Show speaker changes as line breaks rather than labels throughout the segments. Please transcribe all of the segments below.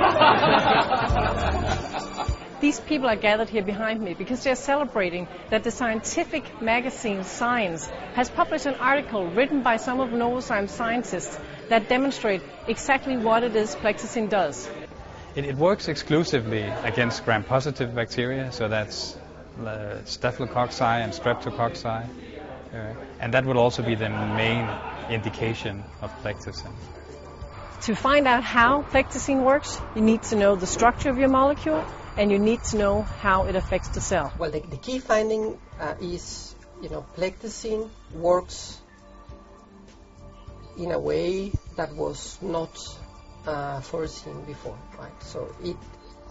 These people are gathered here behind me because they're celebrating that the scientific magazine Science has published an article written by some of Novozymes scientists that demonstrate exactly what it is Plectasin does.
It, it works exclusively against gram-positive bacteria, so that's uh, staphylococci and streptococci, uh, and that would also be the main indication of Plectasin.
To find out how Plectasin works, you need to know the structure of your molecule and you need to know how it affects the cell.
Well, the, the key finding uh, is, you know, Plectasin works in a way that was not uh, foreseen before, right? So it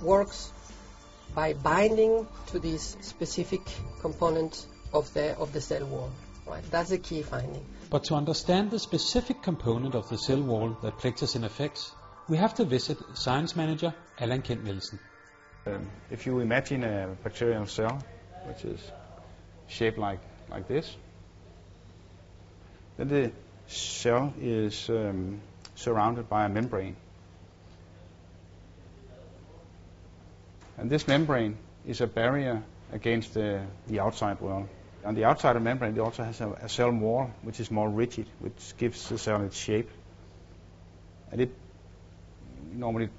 works by binding to this specific component of the of the cell wall, right? That's a key finding.
But to understand the specific component of the cell wall that Plectasin affects, we have to visit science manager Allan Kent Nielsen.
Um, if you imagine a bacterial cell, which is shaped like, like this, then the cell is um, surrounded by a membrane. And this membrane is a barrier against the, the outside world. On the outside of the membrane, it also has a, a cell wall, which is more rigid, which gives the cell its shape. And it normally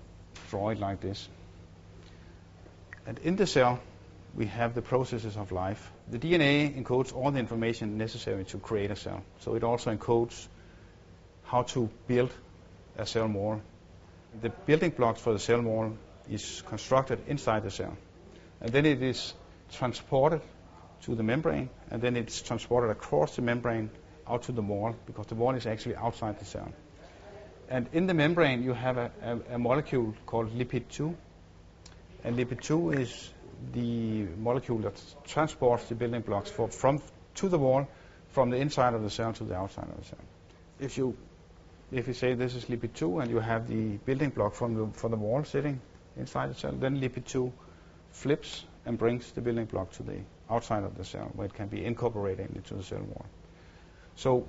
draw it like this. And in the cell, we have the processes of life. The DNA encodes all the information necessary to create a cell. So it also encodes how to build a cell wall. The building blocks for the cell wall is constructed inside the cell. And then it is transported to the membrane, and then it's transported across the membrane out to the wall, because the wall is actually outside the cell. And in the membrane, you have a, a, a molecule called lipid 2. And lipid 2 is the molecule that transports the building blocks for, from to the wall from the inside of the cell to the outside of the cell. If you if you say this is lipid 2 and you have the building block from the, from the wall sitting inside the cell, then lipid 2 flips and brings the building block to the outside of the cell where it can be incorporated into the cell wall. So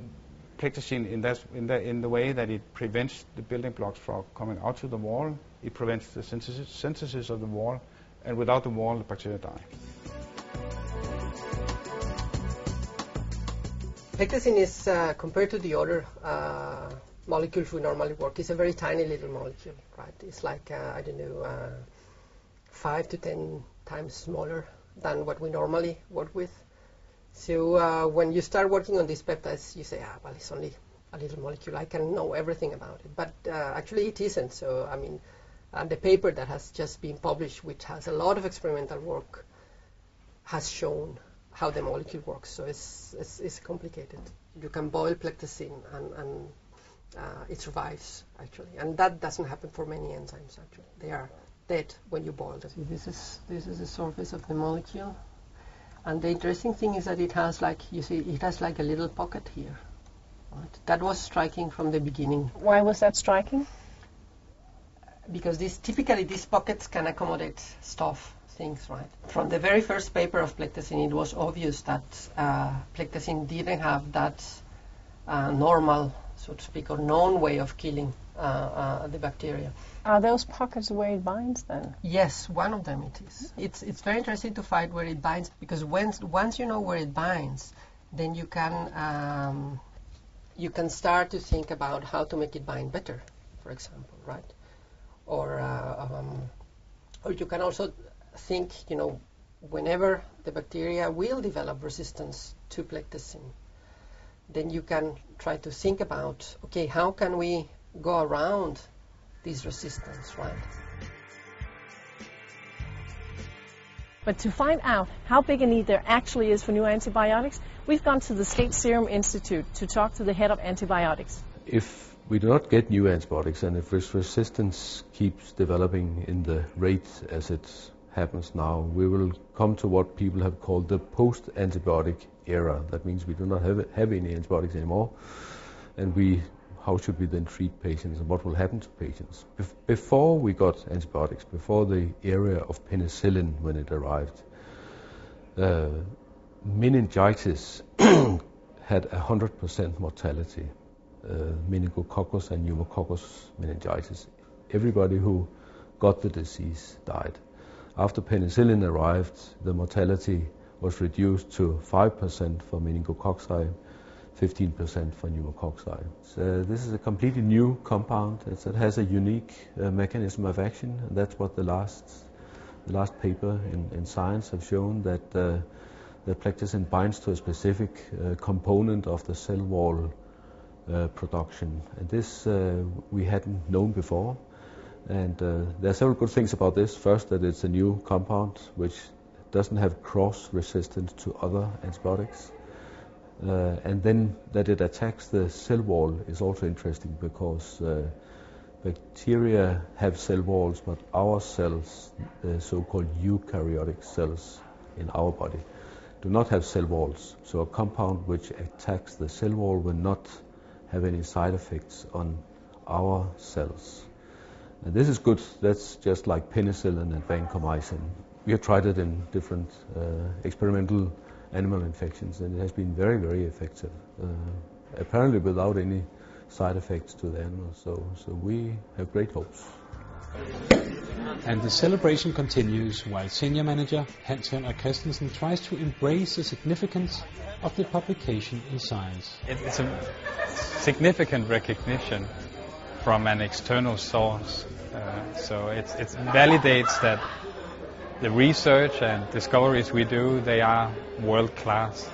Plectasin, in, that, in, the, in the way that it prevents the building blocks from coming out to the wall, it prevents the synthesis, synthesis of the wall, and without the wall, the bacteria die.
Plectasin is, uh, compared to the other uh, molecules we normally work, is a very tiny little molecule, right? It's like, uh, I don't know, uh, five to ten times smaller than what we normally work with. So uh, when you start working on these peptides, you say, ah, well, it's only a little molecule. I can know everything about it. But uh, actually, it isn't. So, I mean, and the paper that has just been published, which has a lot of experimental work, has shown how the molecule works. So it's, it's, it's complicated. You can boil Plectasin and, and uh, it survives, actually. And that doesn't happen for many enzymes, actually. They are dead when you boil them. See, this is, this is the surface of the molecule. And the interesting thing is that it has like, you see, it has like a little pocket here. Right? That was striking from the beginning.
Why was that striking?
Because this, typically these pockets can accommodate stuff, things, right? From the very first paper of Plectasin, it was obvious that uh, Plectasin didn't have that uh, normal, so to speak, or known way of killing uh, uh, the bacteria.
Are those pockets where it binds then?
Yes, one of them it is. It's, it's very interesting to find where it binds because once, once you know where it binds, then you can, um, you can start to think about how to make it bind better, for example, right? Or, uh, um, or you can also think, you know, whenever the bacteria will develop resistance to Plectasin, then you can try to think about, okay, how can we go around this resistance, right?
But to find out how big a need there actually is for new antibiotics, we've gone to the State Serum Institute to talk to the head of antibiotics.
If we do not get new antibiotics and if this resistance keeps developing in the rate as it happens now, we will come to what people have called the post-antibiotic era. That means we do not have, have any antibiotics anymore, and we how should we then treat patients and what will happen to patients. Bef- before we got antibiotics, before the era of penicillin when it arrived, uh, meningitis had 100% mortality, uh, meningococcus and pneumococcus meningitis. Everybody who got the disease died. After penicillin arrived, the mortality was reduced to 5% for meningococci, 15% for pneumococci. So this is a completely new compound. It's, it has a unique uh, mechanism of action, and that's what the last, the last paper in, in Science have shown that uh, that plectasin binds to a specific uh, component of the cell wall uh, production. And this uh, we hadn't known before. And uh, there are several good things about this. First, that it's a new compound which doesn't have cross resistance to other antibiotics. Uh, and then that it attacks the cell wall is also interesting because uh, bacteria have cell walls, but our cells, the so-called eukaryotic cells in our body, do not have cell walls. So a compound which attacks the cell wall will not have any side effects on our cells. And this is good. That's just like penicillin and vancomycin. We have tried it in different uh, experimental animal infections, and it has been very, very effective. Uh, apparently, without any side effects to the animals. So, so we have great hopes.
And the celebration continues while senior manager Hans Henrik Christensen tries to embrace the significance of the publication in Science.
It's a significant recognition from an external source. Uh, so it, it validates that the research and discoveries we do, they are world class.